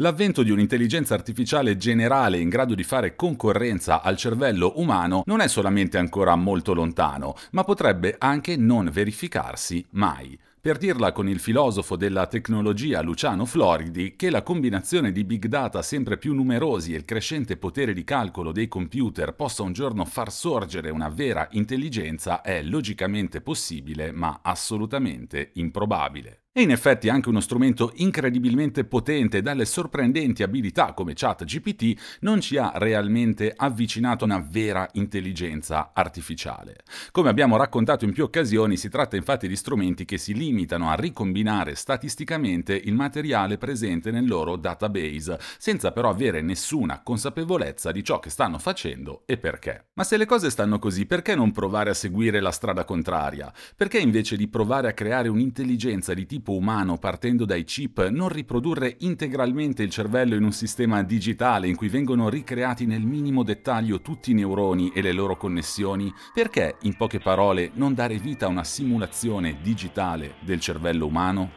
L'avvento di un'intelligenza artificiale generale in grado di fare concorrenza al cervello umano non è solamente ancora molto lontano, ma potrebbe anche non verificarsi mai. Per dirla con il filosofo della tecnologia Luciano Floridi, che la combinazione di big data sempre più numerosi e il crescente potere di calcolo dei computer possa un giorno far sorgere una vera intelligenza è logicamente possibile, ma assolutamente improbabile. E in effetti anche uno strumento incredibilmente potente dalle sorprendenti abilità come ChatGPT non ci ha realmente avvicinato a una vera intelligenza artificiale. Come abbiamo raccontato in più occasioni, si tratta infatti di strumenti che si limitano a ricombinare statisticamente il materiale presente nel loro database, senza però avere nessuna consapevolezza di ciò che stanno facendo e perché. Ma se le cose stanno così, perché non provare a seguire la strada contraria? Perché invece di provare a creare un'intelligenza di tipo umano partendo dai chip, non riprodurre integralmente il cervello in un sistema digitale in cui vengono ricreati nel minimo dettaglio tutti i neuroni e le loro connessioni? Perché, in poche parole, non dare vita a una simulazione digitale del cervello umano?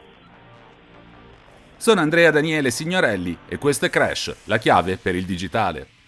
Sono Andrea Daniele Signorelli e questo è Crash, la chiave per il digitale.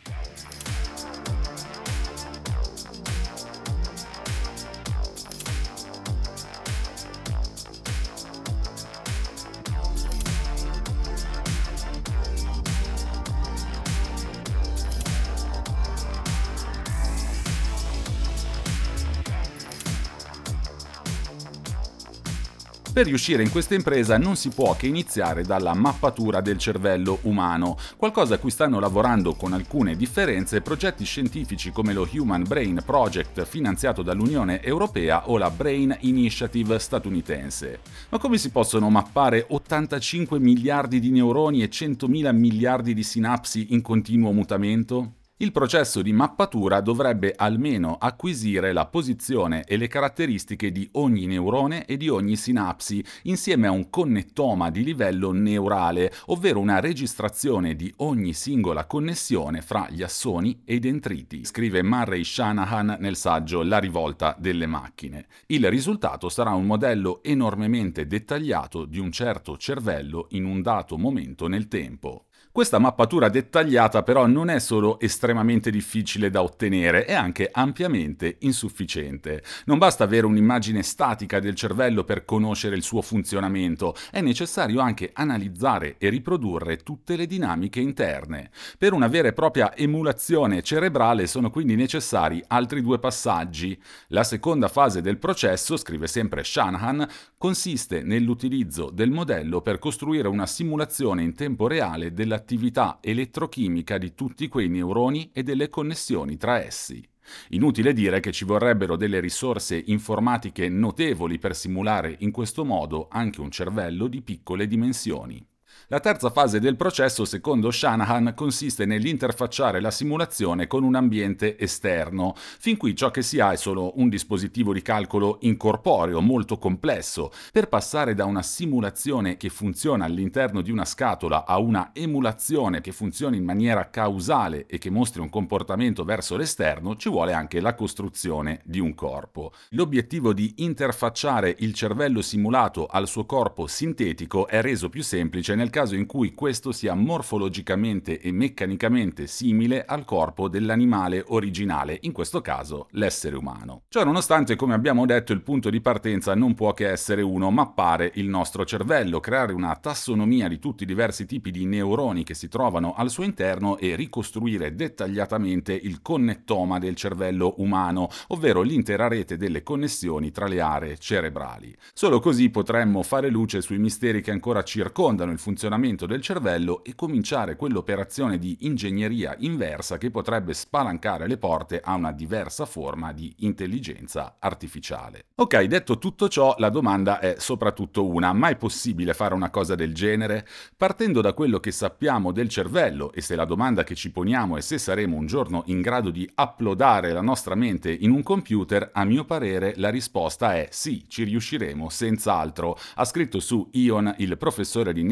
Per riuscire in questa impresa non si può che iniziare dalla mappatura del cervello umano, qualcosa a cui stanno lavorando con alcune differenze progetti scientifici come lo Human Brain Project finanziato dall'Unione Europea o la Brain Initiative statunitense. Ma come si possono mappare 85 miliardi di neuroni e 100.000 miliardi di sinapsi in continuo mutamento? Il processo di mappatura dovrebbe almeno acquisire la posizione e le caratteristiche di ogni neurone e di ogni sinapsi, insieme a un connettoma di livello neurale, ovvero una registrazione di ogni singola connessione fra gli assoni e i dendriti, scrive Murray Shanahan nel saggio La rivolta delle macchine. Il risultato sarà un modello enormemente dettagliato di un certo cervello in un dato momento nel tempo. Questa mappatura dettagliata però non è solo estremamente difficile da ottenere, è anche ampiamente insufficiente. Non basta avere un'immagine statica del cervello per conoscere il suo funzionamento, è necessario anche analizzare e riprodurre tutte le dinamiche interne. Per una vera e propria emulazione cerebrale sono quindi necessari altri due passaggi. La seconda fase del processo, scrive sempre Shanahan, consiste nell'utilizzo del modello per costruire una simulazione in tempo reale della dell'attività elettrochimica di tutti quei neuroni e delle connessioni tra essi. Inutile dire che ci vorrebbero delle risorse informatiche notevoli per simulare in questo modo anche un cervello di piccole dimensioni. La terza fase del processo, secondo Shanahan, consiste nell'interfacciare la simulazione con un ambiente esterno. Fin qui ciò che si ha è solo un dispositivo di calcolo incorporeo, molto complesso. Per passare da una simulazione che funziona all'interno di una scatola a una emulazione che funzioni in maniera causale e che mostri un comportamento verso l'esterno, ci vuole anche la costruzione di un corpo. L'obiettivo di interfacciare il cervello simulato al suo corpo sintetico è reso più semplice nel caso in cui questo sia morfologicamente e meccanicamente simile al corpo dell'animale originale, in questo caso l'essere umano. Ciò nonostante, come abbiamo detto, il punto di partenza non può che essere uno, mappare il nostro cervello, creare una tassonomia di tutti i diversi tipi di neuroni che si trovano al suo interno e ricostruire dettagliatamente il connettoma del cervello umano, ovvero l'intera rete delle connessioni tra le aree cerebrali. Solo così potremmo fare luce sui misteri che ancora circondano il funzionamento funzionamento del cervello e cominciare quell'operazione di ingegneria inversa che potrebbe spalancare le porte a una diversa forma di intelligenza artificiale. Ok, detto tutto ciò, la domanda è soprattutto una, ma è possibile fare una cosa del genere? Partendo da quello che sappiamo del cervello e se la domanda che ci poniamo è se saremo un giorno in grado di uploadare la nostra mente in un computer, a mio parere la risposta è sì, ci riusciremo senz'altro. Ha scritto su Ion il professore di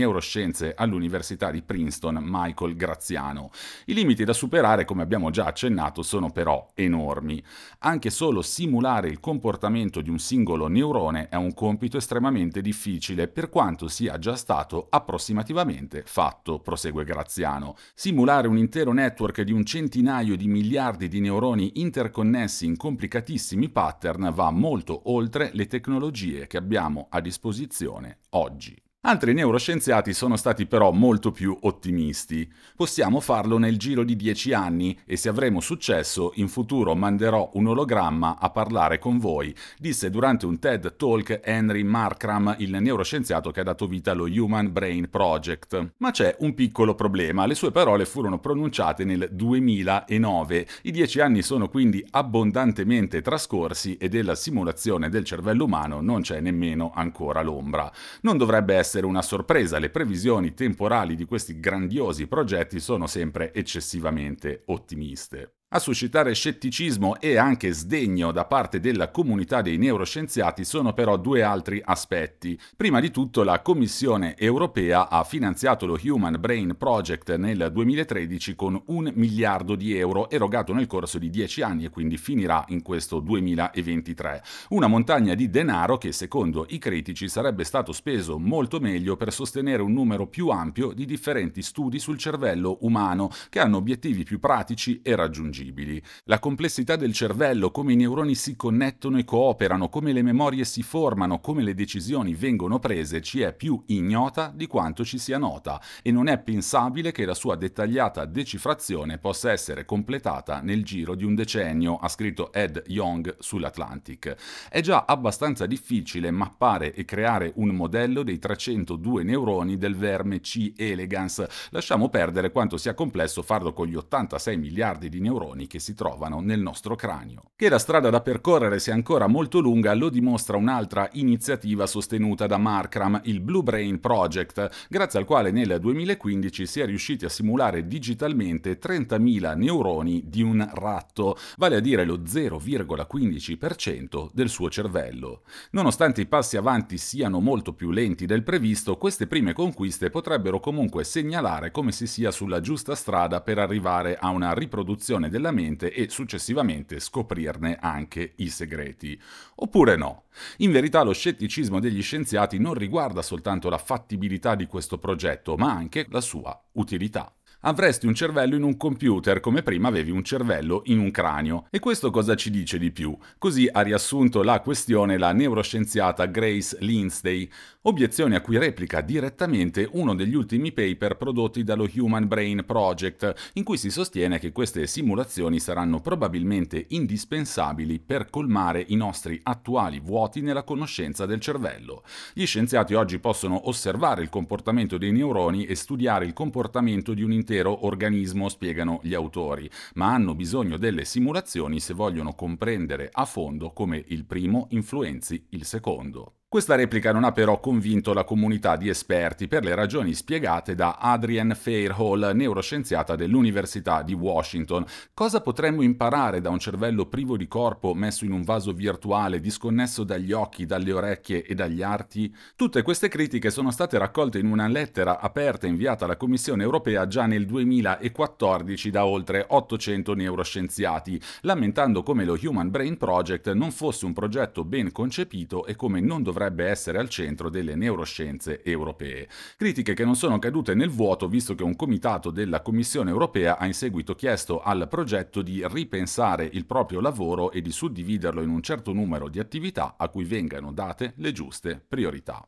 neuroscienze all'Università di Princeton, Michael Graziano. I limiti da superare, come abbiamo già accennato, sono però enormi. Anche solo simulare il comportamento di un singolo neurone è un compito estremamente difficile, per quanto sia già stato approssimativamente fatto, prosegue Graziano. Simulare un intero network di un centinaio di miliardi di neuroni interconnessi in complicatissimi pattern va molto oltre le tecnologie che abbiamo a disposizione oggi. Altri neuroscienziati sono stati però molto più ottimisti. Possiamo farlo nel giro di dieci anni e se avremo successo in futuro manderò un ologramma a parlare con voi, disse durante un TED Talk Henry Markram, il neuroscienziato che ha dato vita allo Human Brain Project. Ma c'è un piccolo problema, le sue parole furono pronunciate nel 2009, i dieci anni sono quindi abbondantemente trascorsi e della simulazione del cervello umano non c'è nemmeno ancora l'ombra. Non dovrebbe essere essere una sorpresa, le previsioni temporali di questi grandiosi progetti sono sempre eccessivamente ottimiste. A suscitare scetticismo e anche sdegno da parte della comunità dei neuroscienziati sono però due altri aspetti. Prima di tutto la Commissione europea ha finanziato lo Human Brain Project nel 2013 con un miliardo di euro erogato nel corso di dieci anni e quindi finirà in questo 2023. Una montagna di denaro che secondo i critici sarebbe stato speso molto meglio per sostenere un numero più ampio di differenti studi sul cervello umano che hanno obiettivi più pratici e raggiungibili raggiungibili. La complessità del cervello, come i neuroni si connettono e cooperano, come le memorie si formano, come le decisioni vengono prese, ci è più ignota di quanto ci sia nota e non è pensabile che la sua dettagliata decifrazione possa essere completata nel giro di un decennio, ha scritto Ed Young sull'Atlantic. È già abbastanza difficile mappare e creare un modello dei 302 neuroni del verme C. elegans. Lasciamo perdere quanto sia complesso farlo con gli 86 miliardi di neuroni neuroni che si trovano nel nostro cranio. Che la strada da percorrere sia ancora molto lunga lo dimostra un'altra iniziativa sostenuta da Markram, il Blue Brain Project, grazie al quale nel 2015 si è riusciti a simulare digitalmente 30.000 neuroni di un ratto, vale a dire lo 0,15% del suo cervello. Nonostante i passi avanti siano molto più lenti del previsto, queste prime conquiste potrebbero comunque segnalare come si sia sulla giusta strada per arrivare a una riproduzione del della mente e successivamente scoprirne anche i segreti. Oppure no. In verità lo scetticismo degli scienziati non riguarda soltanto la fattibilità di questo progetto, ma anche la sua utilità avresti un cervello in un computer come prima avevi un cervello in un cranio. E questo cosa ci dice di più? Così ha riassunto la questione la neuroscienziata Grace Lindsay, obiezione a cui replica direttamente uno degli ultimi paper prodotti dallo Human Brain Project, in cui si sostiene che queste simulazioni saranno probabilmente indispensabili per colmare i nostri attuali vuoti nella conoscenza del cervello. Gli scienziati oggi possono osservare il comportamento dei neuroni e studiare il comportamento di un intero intero organismo, spiegano gli autori, ma hanno bisogno delle simulazioni se vogliono comprendere a fondo come il primo influenzi il secondo. Questa replica non ha però convinto la comunità di esperti per le ragioni spiegate da Adrienne Fairhall, neuroscienziata dell'Università di Washington. Cosa potremmo imparare da un cervello privo di corpo messo in un vaso virtuale, disconnesso dagli occhi, dalle orecchie e dagli arti? Tutte queste critiche sono state raccolte in una lettera aperta inviata alla Commissione europea già nel 2014 da oltre 800 neuroscienziati, lamentando come lo Human Brain Project non fosse un progetto ben concepito e come non dovrebbe dovrebbe essere al centro delle neuroscienze europee. Critiche che non sono cadute nel vuoto visto che un comitato della Commissione europea ha in seguito chiesto al progetto di ripensare il proprio lavoro e di suddividerlo in un certo numero di attività a cui vengano date le giuste priorità.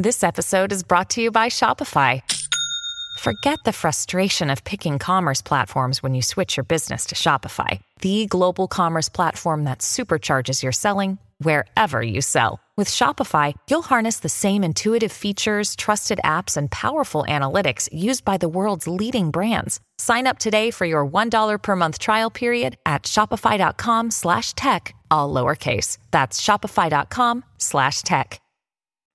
This episode is brought to you by Shopify. Forget the frustration of picking commerce platforms when you switch your business to Shopify, the global commerce platform that supercharges your selling wherever you sell With Shopify, you'll harness the same intuitive features, trusted apps, and powerful analytics used by the world's leading brands. Sign up today for your $1 per month trial period at shopify.com slash tech, all lowercase. That's shopify.com slash tech.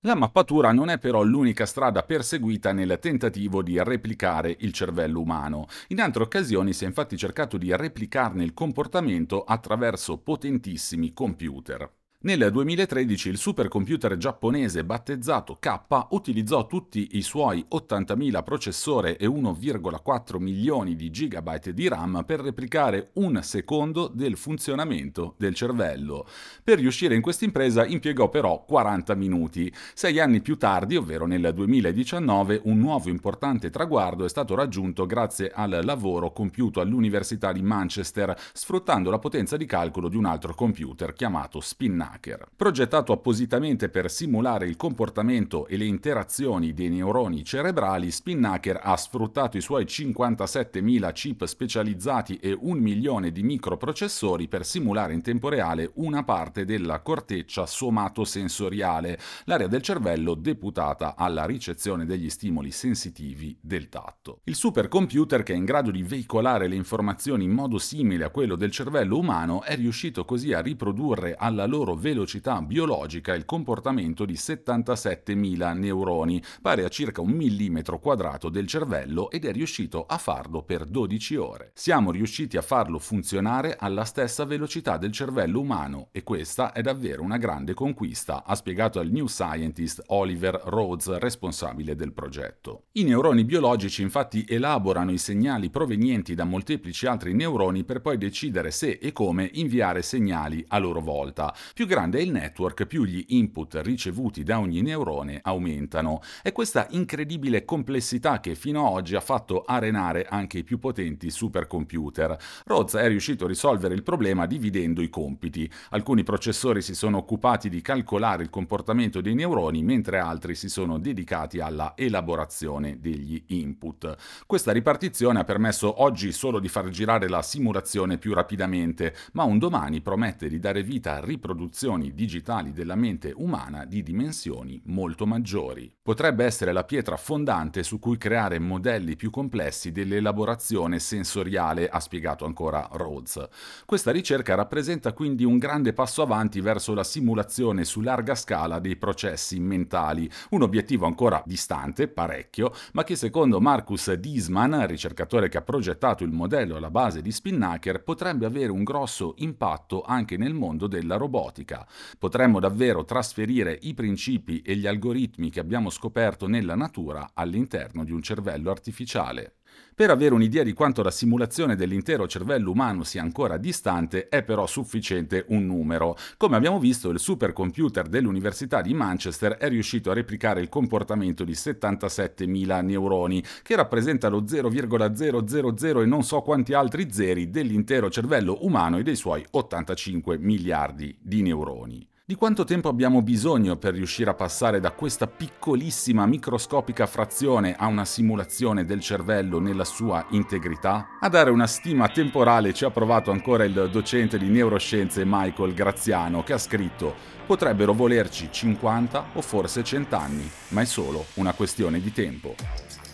La mappatura non è però l'unica strada perseguita nel tentativo di replicare il cervello umano. In altre occasioni si è infatti cercato di replicarne il comportamento attraverso potentissimi computer. Nel 2013 il supercomputer giapponese battezzato K utilizzò tutti i suoi 80.000 processori e 1,4 milioni di gigabyte di RAM per replicare un secondo del funzionamento del cervello. Per riuscire in questa impresa impiegò però 40 minuti. Sei anni più tardi, ovvero nel 2019, un nuovo importante traguardo è stato raggiunto grazie al lavoro compiuto all'Università di Manchester sfruttando la potenza di calcolo di un altro computer chiamato Spinnaker hacker. Progettato appositamente per simulare il comportamento e le interazioni dei neuroni cerebrali, Spinnaker ha sfruttato i suoi 57.000 chip specializzati e un milione di microprocessori per simulare in tempo reale una parte della corteccia somatosensoriale, l'area del cervello deputata alla ricezione degli stimoli sensitivi del tatto. Il supercomputer, che è in grado di veicolare le informazioni in modo simile a quello del cervello umano, è riuscito così a riprodurre alla loro velocità biologica il comportamento di 77.000 neuroni, pari a circa un millimetro quadrato del cervello ed è riuscito a farlo per 12 ore. Siamo riusciti a farlo funzionare alla stessa velocità del cervello umano e questa è davvero una grande conquista, ha spiegato il New Scientist Oliver Rhodes, responsabile del progetto. I neuroni biologici infatti elaborano i segnali provenienti da molteplici altri neuroni per poi decidere se e come inviare segnali a loro volta. Più grande è il network, più gli input ricevuti da ogni neurone aumentano. È questa incredibile complessità che fino ad oggi ha fatto arenare anche i più potenti supercomputer. Rhodes è riuscito a risolvere il problema dividendo i compiti. Alcuni processori si sono occupati di calcolare il comportamento dei neuroni, mentre altri si sono dedicati alla elaborazione degli input. Questa ripartizione ha permesso oggi solo di far girare la simulazione più rapidamente, ma un domani promette di dare vita a riproduzioni riproduzioni digitali della mente umana di dimensioni molto maggiori. Potrebbe essere la pietra fondante su cui creare modelli più complessi dell'elaborazione sensoriale, ha spiegato ancora Rhodes. Questa ricerca rappresenta quindi un grande passo avanti verso la simulazione su larga scala dei processi mentali, un obiettivo ancora distante, parecchio, ma che secondo Marcus Diesman, ricercatore che ha progettato il modello alla base di Spinnaker, potrebbe avere un grosso impatto anche nel mondo della robotica quantistica. Potremmo davvero trasferire i principi e gli algoritmi che abbiamo scoperto nella natura all'interno di un cervello artificiale. Per avere un'idea di quanto la simulazione dell'intero cervello umano sia ancora distante è però sufficiente un numero. Come abbiamo visto il supercomputer dell'Università di Manchester è riuscito a replicare il comportamento di 77.000 neuroni, che rappresenta lo 0,000 e non so quanti altri zeri dell'intero cervello umano e dei suoi 85 miliardi di neuroni. Di quanto tempo abbiamo bisogno per riuscire a passare da questa piccolissima microscopica frazione a una simulazione del cervello nella sua integrità? A dare una stima temporale ci ha provato ancora il docente di neuroscienze Michael Graziano che ha scritto potrebbero volerci 50 o forse 100 anni, ma è solo una questione di tempo.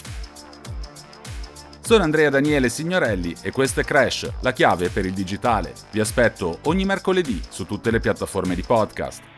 Sono Andrea Daniele Signorelli e questo è Crash, la chiave per il digitale. Vi aspetto ogni mercoledì su tutte le piattaforme di podcast.